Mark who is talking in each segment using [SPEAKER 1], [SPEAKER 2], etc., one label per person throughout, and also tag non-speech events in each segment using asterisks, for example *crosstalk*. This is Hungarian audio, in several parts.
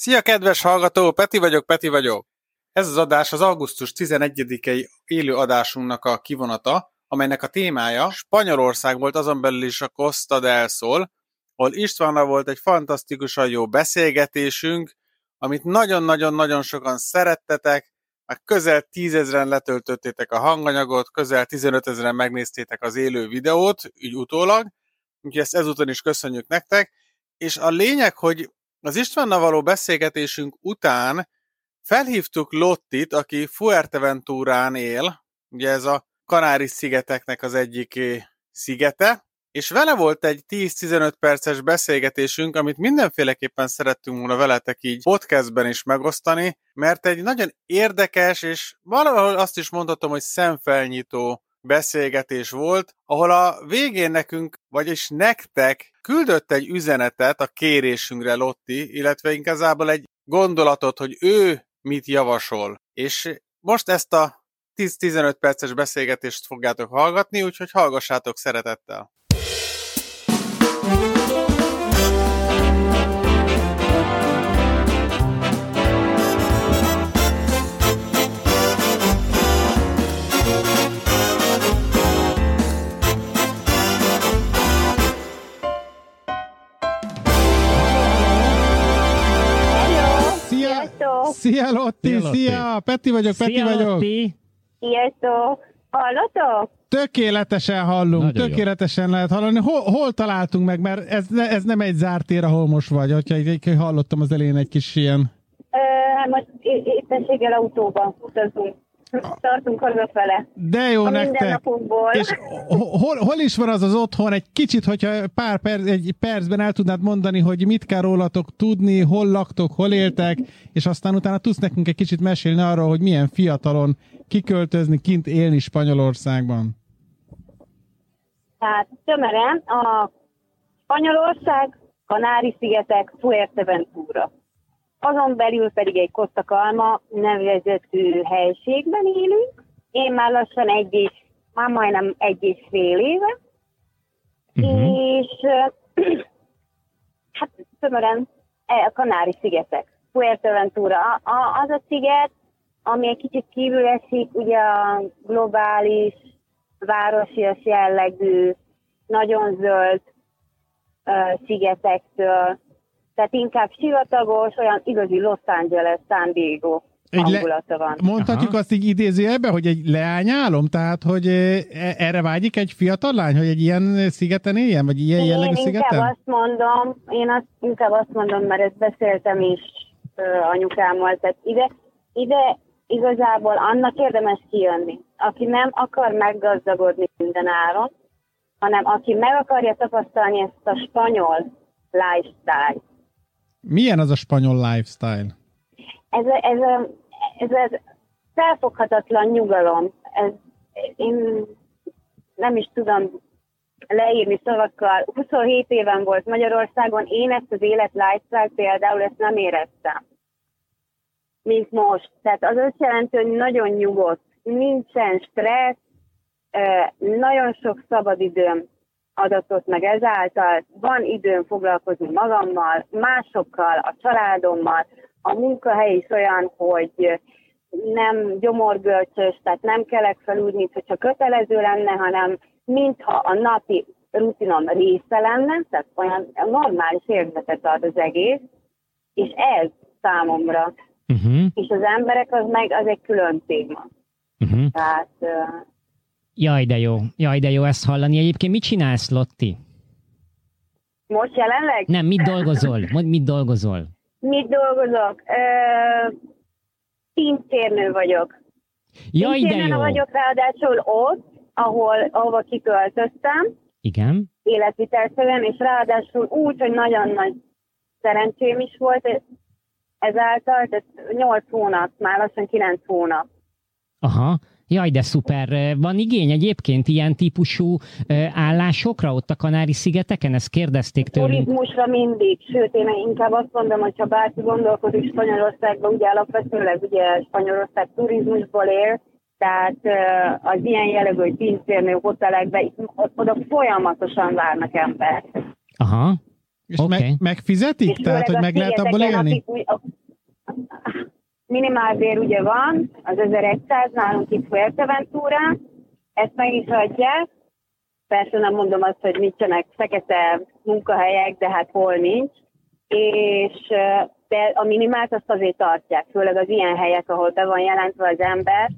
[SPEAKER 1] Szia, kedves hallgató! Peti vagyok, Peti vagyok! Ez az adás az augusztus 11-i élő adásunknak a kivonata, amelynek a témája Spanyolország volt, azon belül is a Costa del Sol, ahol Istvánnal volt egy fantasztikusan jó beszélgetésünk, amit nagyon-nagyon-nagyon sokan szerettetek, már közel tízezren letöltöttétek a hanganyagot, közel 15 ezeren megnéztétek az élő videót, így utólag, úgyhogy ezt ezúton is köszönjük nektek, és a lényeg, hogy az Istvánnal való beszélgetésünk után felhívtuk Lottit, aki Fuerteventúrán él, ugye ez a Kanári-szigeteknek az egyik szigete, és vele volt egy 10-15 perces beszélgetésünk, amit mindenféleképpen szerettünk volna veletek így podcastben is megosztani, mert egy nagyon érdekes, és valahol azt is mondhatom, hogy szemfelnyitó beszélgetés volt, ahol a végén nekünk, vagyis nektek küldött egy üzenetet a kérésünkre Lotti, illetve inkább egy gondolatot, hogy ő mit javasol. És most ezt a 10-15 perces beszélgetést fogjátok hallgatni, úgyhogy hallgassátok szeretettel.
[SPEAKER 2] Szia Lotti, szia, Lotti. szia! Peti vagyok, Peti szia, vagyok.
[SPEAKER 3] Lotti. Sziasztok! Hallotok?
[SPEAKER 2] Tökéletesen hallunk, Nagyon tökéletesen jó. lehet hallani. Hol, hol találtunk meg, mert ez, ne, ez nem egy zárt tér, ahol most vagy, hogyha egy, hallottam az elején egy kis ilyen...
[SPEAKER 3] Hát most éppenséggel autóban utazunk. Tartunk hazafele.
[SPEAKER 2] De jó a nektek. És hol, hol is van az az otthon? Egy kicsit, hogyha pár perc, egy percben el tudnád mondani, hogy mit kell rólatok tudni, hol laktok, hol éltek, és aztán utána tudsz nekünk egy kicsit mesélni arról, hogy milyen fiatalon kiköltözni, kint élni Spanyolországban.
[SPEAKER 3] Tehát tömeren a Spanyolország, Kanári-szigetek, Fuerteventura. Azon belül pedig egy Costa Calma nevezetű helységben élünk. Én már lassan egy és, már majdnem egy és fél éve. Uh-huh. És *clears throat* hát tömören e, a Kanári-szigetek, Fuerteventura. Az a sziget, ami egy kicsit kívül esik, ugye a globális, városias jellegű, nagyon zöld uh, szigetektől, tehát inkább sivatagos, olyan igazi Los Angeles, San Diego hangulata van.
[SPEAKER 2] Mondhatjuk Aha. azt így ebbe, hogy egy leányálom? Tehát, hogy e, erre vágyik egy fiatal lány, hogy egy ilyen szigeten éljen, vagy ilyen én jellegű szigeten?
[SPEAKER 3] Inkább azt mondom, én azt, inkább azt mondom, mert ezt beszéltem is anyukámmal, tehát ide, ide igazából annak érdemes kijönni, aki nem akar meggazdagodni minden áron, hanem aki meg akarja tapasztalni ezt a spanyol lifestyle
[SPEAKER 2] milyen az a spanyol lifestyle?
[SPEAKER 3] Ez a, ez a, ez felfoghatatlan nyugalom. Ez, én nem is tudom leírni szavakkal. 27 éven volt Magyarországon, én ezt az élet lifestyle például ezt nem éreztem. Mint most. Tehát az azt jelenti, hogy nagyon nyugodt, nincsen stressz, nagyon sok szabadidőm, adatot, meg ezáltal van időm foglalkozni magammal, másokkal, a családommal. A munkahely is olyan, hogy nem gyomorgölcsös, tehát nem kelek fel úgy, mintha kötelező lenne, hanem mintha a napi rutinom része lenne, tehát olyan normális érzetet ad az egész, és ez számomra. Uh-huh. És az emberek az meg az egy külön téma. Uh-huh. Tehát
[SPEAKER 4] Jaj, de jó. Jaj, de jó ezt hallani. Egyébként mit csinálsz, Lotti?
[SPEAKER 3] Most jelenleg?
[SPEAKER 4] Nem, mit dolgozol? mit dolgozol?
[SPEAKER 3] Mit dolgozok? Ö, pincérnő vagyok.
[SPEAKER 4] Jaj, de jó.
[SPEAKER 3] vagyok ráadásul ott, ahol, ahova kiköltöztem.
[SPEAKER 4] Igen.
[SPEAKER 3] Életvitelszerűen, és ráadásul úgy, hogy nagyon nagy szerencsém is volt ezáltal, tehát 8 hónap, már lassan 9 hónap.
[SPEAKER 4] Aha. Jaj, de szuper. Van igény egyébként ilyen típusú állásokra ott a Kanári-szigeteken? Ezt kérdezték tőlünk.
[SPEAKER 3] Turizmusra mindig, sőt én inkább azt mondom, hogy ha bárki gondolkodik Spanyolországban, ugye alapvetőleg ugye Spanyolország turizmusból él, tehát az ilyen jellegű, hogy pincérnő hotelekben, oda folyamatosan várnak emberek.
[SPEAKER 4] Aha.
[SPEAKER 2] És okay. meg, megfizetik? És Tehát, hogy meg lehet abból élni?
[SPEAKER 3] Minimálbér ugye van, az 1100 nálunk itt Fuerteventurán, ezt meg is adják. Persze nem mondom azt, hogy nincsenek fekete munkahelyek, de hát hol nincs. És de a minimált azt azért tartják, főleg az ilyen helyek, ahol be van jelentve az ember,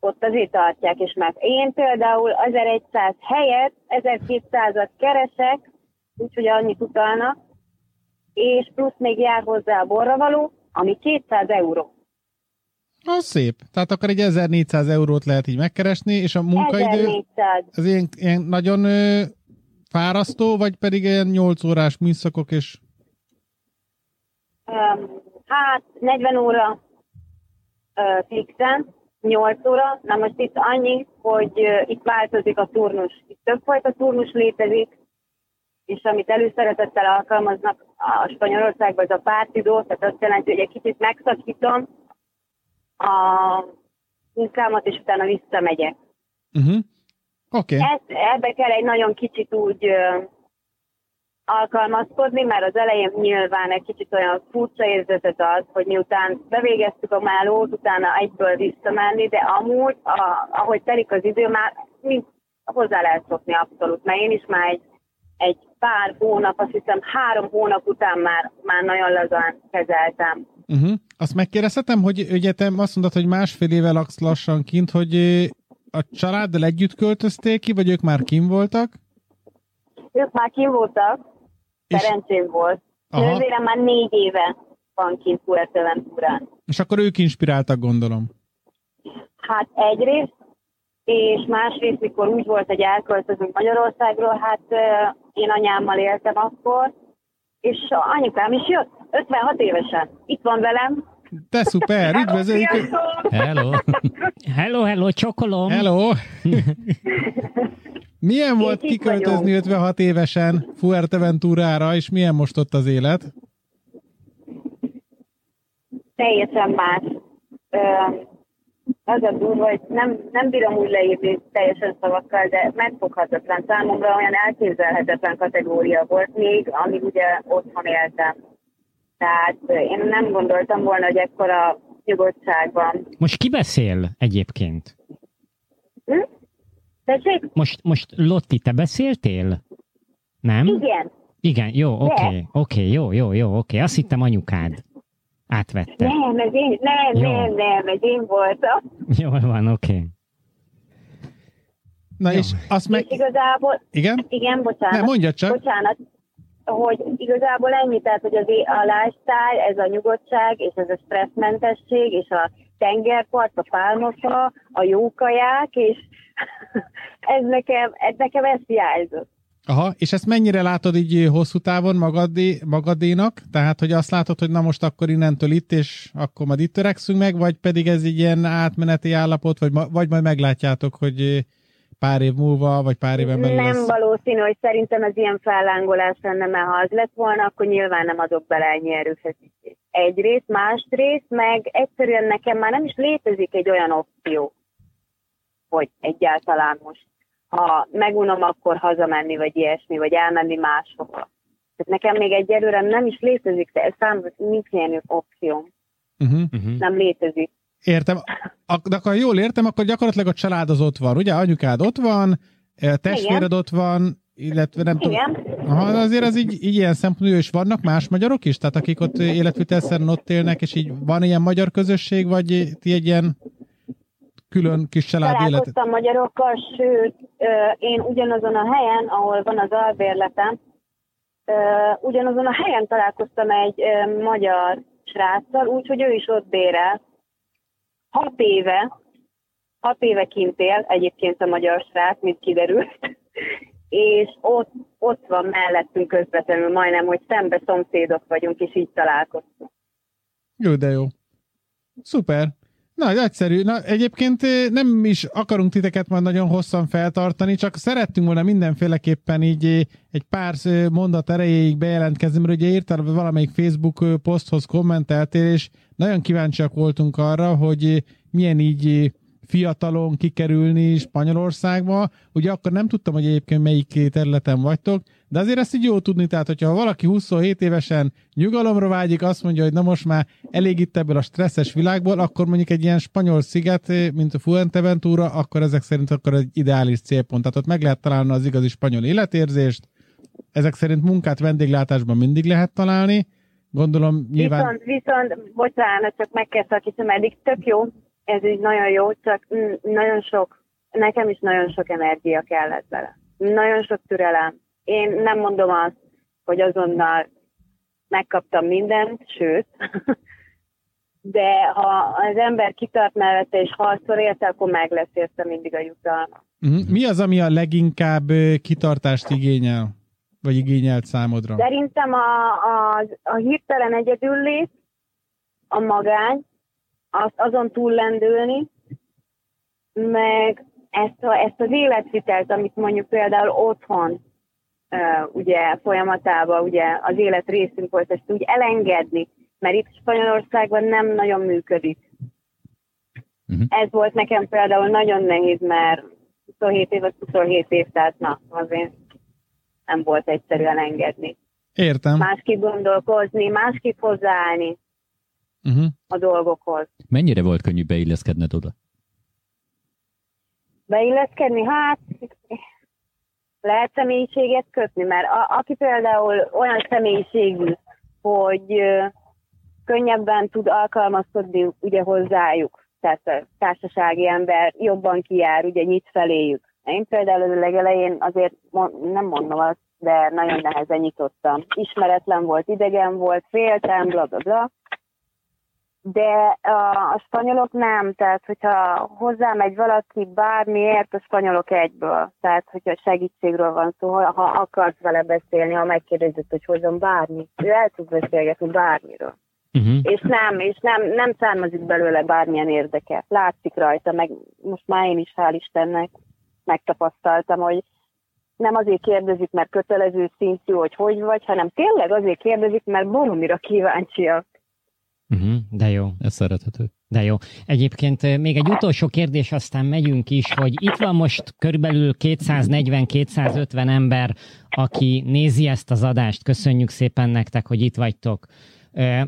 [SPEAKER 3] ott azért tartják, és mert én például 1100 helyet 1200-at keresek, úgyhogy annyit utalnak, és plusz még jár hozzá a borravaló, ami 200 euró.
[SPEAKER 2] Az szép. Tehát akkor egy 1400 eurót lehet így megkeresni, és a munkaidő 1400. az ilyen, ilyen nagyon ö, fárasztó, vagy pedig ilyen 8 órás műszakok, és...
[SPEAKER 3] Um, hát 40 óra uh, fixen, 8 óra. Na most itt annyi, hogy uh, itt változik a turnus. Itt többfajta turnus létezik, és amit előszeretettel alkalmaznak a Spanyolországban, az a pártidó, tehát azt jelenti, hogy egy kicsit megszakítom a munkámat, és utána visszamegyek.
[SPEAKER 2] Uh-huh. Oké. Okay.
[SPEAKER 3] ebbe kell egy nagyon kicsit úgy uh, alkalmazkodni, mert az elején nyilván egy kicsit olyan furcsa érzetet az, hogy miután bevégeztük a málót, utána egyből visszamenni, de amúgy, a, ahogy telik az idő, már mind hozzá lehet szokni abszolút, mert én is már egy, egy pár hónap, azt hiszem három hónap után már, már nagyon lazán kezeltem.
[SPEAKER 2] Uh-huh. Azt megkérdezhetem, hogy ugye te azt mondtad, hogy másfél éve laksz lassan kint, hogy a családdal együtt költözték ki, vagy ők már kim voltak?
[SPEAKER 3] Ők már kim voltak, szerencsém volt. Nővérem már négy éve van kint Fuerteventurán.
[SPEAKER 2] És akkor ők inspiráltak, gondolom.
[SPEAKER 3] Hát egyrészt, és másrészt, mikor úgy volt, hogy elköltözünk Magyarországról, hát én anyámmal éltem akkor, és anyukám is jött, 56 évesen. Itt van velem.
[SPEAKER 2] De szuper, üdvözöljük!
[SPEAKER 4] Hello! Hello, hello, csokolom!
[SPEAKER 2] Hello! milyen Én volt kiköltözni vagyok. 56 évesen Fuerteventurára, és milyen most ott az élet?
[SPEAKER 3] Teljesen más az a durva, hogy nem, nem bírom úgy leírni teljesen szavakkal, de megfoghatatlan. Számomra olyan elképzelhetetlen kategória volt még, amíg ugye otthon éltem. Tehát én nem gondoltam volna, hogy ekkora nyugodtság van.
[SPEAKER 4] Most ki beszél egyébként?
[SPEAKER 3] Hm?
[SPEAKER 4] Most, most Lotti, te beszéltél? Nem?
[SPEAKER 3] Igen.
[SPEAKER 4] Igen, jó, oké, okay, oké, okay, jó, jó, jó, oké. Okay. Azt hittem anyukád átvette.
[SPEAKER 3] Nem, ez én, nem, Jó. nem, nem, ez én voltam.
[SPEAKER 4] Jól van, oké. Okay.
[SPEAKER 2] Na Jó. és azt meg...
[SPEAKER 3] És igazából...
[SPEAKER 2] Igen?
[SPEAKER 3] Igen, bocsánat.
[SPEAKER 2] Nem, mondja csak.
[SPEAKER 3] Bocsánat, hogy igazából ennyi, tehát, hogy az a lifestyle, ez a nyugodtság, és ez a stresszmentesség, és a tengerpart, a pálmafa, a jó kaják, és *laughs* ez nekem, ez nekem ezt hiányzott.
[SPEAKER 2] Aha, és ezt mennyire látod így hosszú távon magadé, magadénak? Tehát, hogy azt látod, hogy na most akkor innentől itt, és akkor majd itt törekszünk meg, vagy pedig ez egy ilyen átmeneti állapot, vagy, vagy majd meglátjátok, hogy pár év múlva, vagy pár éven belül
[SPEAKER 3] Nem lesz... valószínű, hogy szerintem ez ilyen fellángolás lenne, mert ha az lett volna, akkor nyilván nem adok bele ennyi erőfeszítést. Egyrészt, másrészt, meg egyszerűen nekem már nem is létezik egy olyan opció, hogy egyáltalán most ha megunom, akkor hazamenni, vagy ilyesmi, vagy elmenni máshova. Tehát nekem még egyelőre nem is létezik, de számomra nincs ilyen opció. Uh-huh. Nem létezik.
[SPEAKER 2] Értem. de akkor jól értem, akkor gyakorlatilag a család az ott van, ugye? Anyukád ott van, eh, testvéred Igen. ott van, illetve nem
[SPEAKER 3] Igen.
[SPEAKER 2] tudom. Aha, azért az így, így ilyen szempontból is vannak más magyarok is? Tehát akik ott életvitelszerűen ott élnek, és így van ilyen magyar közösség, vagy ti egy ilyen külön kis család életet?
[SPEAKER 3] Találkoztam magyarokkal, sőt, én ugyanazon a helyen, ahol van az albérletem, ugyanazon a helyen találkoztam egy magyar sráccal, úgyhogy ő is ott bérel. Hat éve, hat éve kint él, egyébként a magyar srác, mint kiderült, *laughs* és ott, ott van mellettünk közvetlenül, majdnem, hogy szembe szomszédok vagyunk, és így találkoztunk.
[SPEAKER 2] Jó, de jó. Szuper. Na, egyszerű. Na, egyébként eh, nem is akarunk titeket majd nagyon hosszan feltartani, csak szerettünk volna mindenféleképpen így eh, egy pár eh, mondat erejéig bejelentkezni, mert ugye írtál valamelyik Facebook poszthoz kommenteltél, és nagyon kíváncsiak voltunk arra, hogy milyen így fiatalon kikerülni Spanyolországba. Ugye akkor nem tudtam, hogy egyébként melyik területen vagytok, de azért ezt így jó tudni, tehát hogyha valaki 27 évesen nyugalomra vágyik, azt mondja, hogy na most már elég itt ebből a stresszes világból, akkor mondjuk egy ilyen spanyol sziget, mint a Fuerteventura, akkor ezek szerint akkor egy ideális célpont. Tehát ott meg lehet találni az igazi spanyol életérzést, ezek szerint munkát vendéglátásban mindig lehet találni, Gondolom nyilván...
[SPEAKER 3] Viszont, viszont, bocsánat, csak meg kell szakítom, eddig tök jó, ez így nagyon jó, csak nagyon sok, nekem is nagyon sok energia kellett bele. Nagyon sok türelem. Én nem mondom azt, hogy azonnal megkaptam mindent, sőt, *laughs* de ha az ember kitart mellette és harcol érte, akkor meg lesz érte mindig a jutalma.
[SPEAKER 2] Mhm. Mi az, ami a leginkább kitartást igényel? Vagy igényelt számodra?
[SPEAKER 3] Szerintem a, a, a hirtelen egyedüllét, a magány, azt azon túl lendülni, meg ezt, a, ezt az életvitelt, amit mondjuk például otthon uh, ugye folyamatában ugye az élet részünk volt, ezt úgy elengedni, mert itt Spanyolországban nem nagyon működik. Uh-huh. Ez volt nekem például nagyon nehéz, mert 27 év, 27 év, tehát na, azért nem volt egyszerűen engedni.
[SPEAKER 2] Értem.
[SPEAKER 3] Másképp gondolkozni, másképp hozzáállni uh-huh. a dolgokhoz.
[SPEAKER 5] Mennyire volt könnyű beilleszkedned oda?
[SPEAKER 3] Beilleszkedni? Hát lehet személyiséget kötni, mert a, aki például olyan személyiségű, hogy könnyebben tud alkalmazkodni ugye hozzájuk, tehát a társasági ember jobban kijár, ugye nyit feléjük. Én például a legelején azért nem mondom azt, de nagyon nehezen nyitottam. Ismeretlen volt, idegen volt, féltem, bla bla bla. De a, a spanyolok nem, tehát hogyha hozzám egy valaki bármiért, a spanyolok egyből. Tehát hogyha segítségről van szó, ha akarsz vele beszélni, ha megkérdezed, hogy hozzam bármi, ő el tud beszélgetni bármiről. Uh-huh. És nem, és nem, nem származik belőle bármilyen érdeke. Látszik rajta, meg most már én is, hál' Istennek, megtapasztaltam, hogy nem azért kérdezik, mert kötelező szintű, hogy hogy vagy, hanem tényleg azért kérdezik, mert boromira kíváncsiak.
[SPEAKER 4] Uh-huh, de jó.
[SPEAKER 5] Ez szerethető.
[SPEAKER 4] De jó. Egyébként eh, még egy utolsó kérdés, aztán megyünk is, hogy itt van most körülbelül 240-250 ember, aki nézi ezt az adást. Köszönjük szépen nektek, hogy itt vagytok. Eh,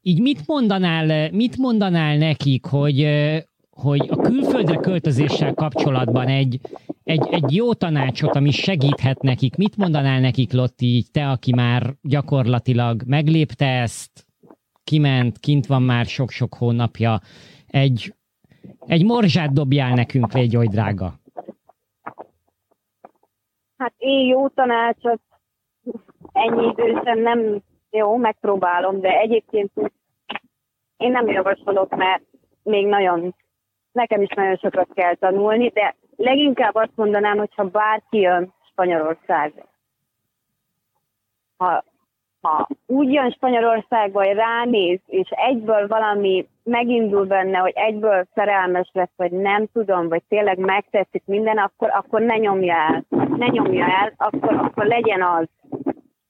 [SPEAKER 4] így mit mondanál, mit mondanál nekik, hogy, eh, hogy a külföldre költözéssel kapcsolatban egy, egy, egy jó tanácsot, ami segíthet nekik, mit mondanál nekik, Lotti, te, aki már gyakorlatilag meglépte ezt, kiment, kint van már sok-sok hónapja, egy, egy morzsát dobjál nekünk, légy oly drága.
[SPEAKER 3] Hát én jó tanácsot ennyi idősen nem jó, megpróbálom, de egyébként én nem javasolok, mert még nagyon nekem is nagyon sokat kell tanulni, de leginkább azt mondanám, hogyha bárki jön Spanyolországba. Ha, ha úgy jön Spanyolországba, hogy ránéz, és egyből valami megindul benne, hogy egyből szerelmes lesz, vagy nem tudom, vagy tényleg megtetszik minden, akkor, akkor ne nyomja el. Ne nyomja el, akkor, akkor legyen az.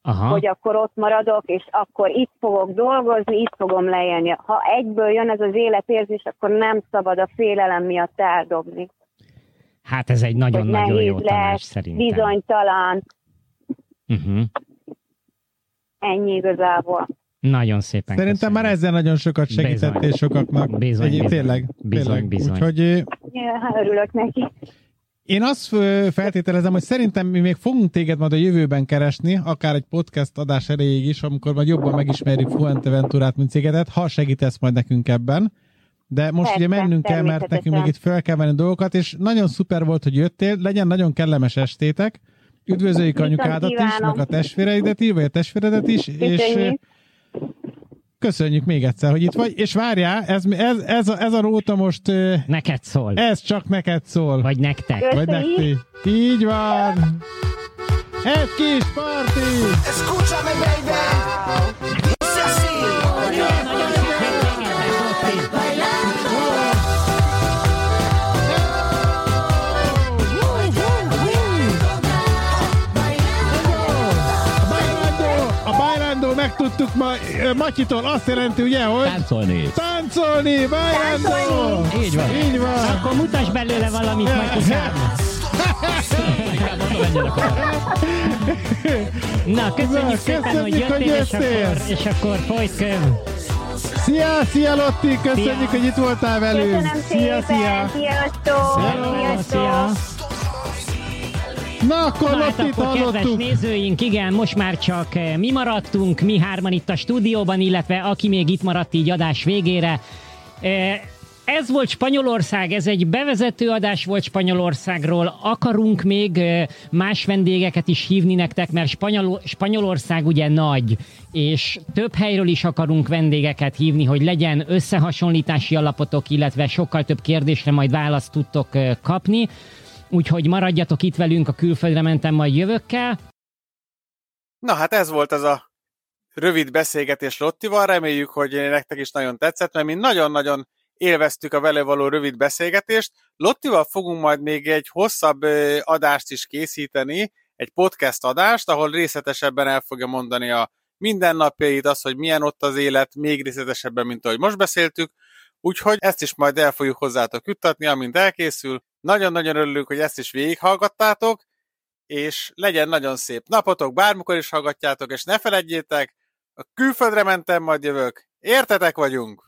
[SPEAKER 3] Aha. hogy akkor ott maradok, és akkor itt fogok dolgozni, itt fogom leélni. Ha egyből jön ez az életérzés, akkor nem szabad a félelem miatt eldobni.
[SPEAKER 4] Hát ez egy nagyon-nagyon jó tanács szerintem.
[SPEAKER 3] Bizonytalan. Uh-huh. Ennyi igazából.
[SPEAKER 4] Nagyon szépen
[SPEAKER 2] Szerintem köszönöm. már ezzel nagyon sokat segítettél sokaknak.
[SPEAKER 4] Bizony,
[SPEAKER 2] egy,
[SPEAKER 4] bizony,
[SPEAKER 2] tényleg,
[SPEAKER 4] bizony,
[SPEAKER 2] tényleg.
[SPEAKER 4] bizony.
[SPEAKER 2] Úgyhogy...
[SPEAKER 3] Ja, hát örülök neki.
[SPEAKER 2] Én azt feltételezem, hogy szerintem mi még fogunk téged majd a jövőben keresni, akár egy podcast adás erejéig is, amikor majd jobban megismerjük Fuenteventurát, mint cégedet, ha segítesz majd nekünk ebben. De most Persze, ugye mennünk kell, mert nekünk még itt fel kell venni dolgokat, és nagyon szuper volt, hogy jöttél, legyen nagyon kellemes estétek. Üdvözöljük anyukádat is, meg a testvéreidet is, vagy a testvéredet is, és Köszönjük még egyszer, hogy itt vagy, és várjál, ez, ez, ez, a, ez a róta most...
[SPEAKER 4] Neked szól.
[SPEAKER 2] Ez csak neked szól.
[SPEAKER 4] Vagy nektek. Köszönjük.
[SPEAKER 2] Vagy nektek. Így van. Egy kis parti! Escúchame, baby! Megtudtuk ma Matyitól, azt jelenti ugye, hogy...
[SPEAKER 5] Táncolni.
[SPEAKER 2] Táncolni, Bajrandó!
[SPEAKER 4] Így van.
[SPEAKER 2] Így van.
[SPEAKER 4] Akkor mutasd belőle valamit, Matyikám. Na, köszönjük Na, szépen, hogy jöttél, hogy és, akkor, és akkor folyt
[SPEAKER 6] Szia, szia Lotti, köszönjük, szia. hogy itt voltál velünk.
[SPEAKER 3] Köszönöm szia, szia. Sziasztok. Sziasztok. Szia.
[SPEAKER 6] Na, akkor Na, hát akkor
[SPEAKER 4] kedves nézőink, igen, most már csak eh, mi maradtunk, mi hárman itt a stúdióban, illetve aki még itt maradt így adás végére. Eh, ez volt Spanyolország, ez egy bevezető adás volt Spanyolországról. Akarunk még más vendégeket is hívni nektek, mert Spanyol, Spanyolország ugye nagy, és több helyről is akarunk vendégeket hívni, hogy legyen összehasonlítási alapotok, illetve sokkal több kérdésre majd választ tudtok kapni. Úgyhogy maradjatok itt velünk, a külföldre mentem, majd jövökkel.
[SPEAKER 2] Na hát ez volt az a rövid beszélgetés Lottival, reméljük, hogy nektek is nagyon tetszett, mert mi nagyon-nagyon élveztük a vele való rövid beszélgetést. Lottival fogunk majd még egy hosszabb adást is készíteni, egy podcast adást, ahol részletesebben el fogja mondani a mindennapjait, az, hogy milyen ott az élet, még részletesebben, mint ahogy most beszéltük. Úgyhogy ezt is majd el fogjuk hozzátok juttatni, amint elkészül. Nagyon-nagyon örülünk, hogy ezt is végighallgattátok, és legyen nagyon szép napotok, bármikor is hallgatjátok, és ne feledjétek, a külföldre mentem, majd jövök. Értetek vagyunk!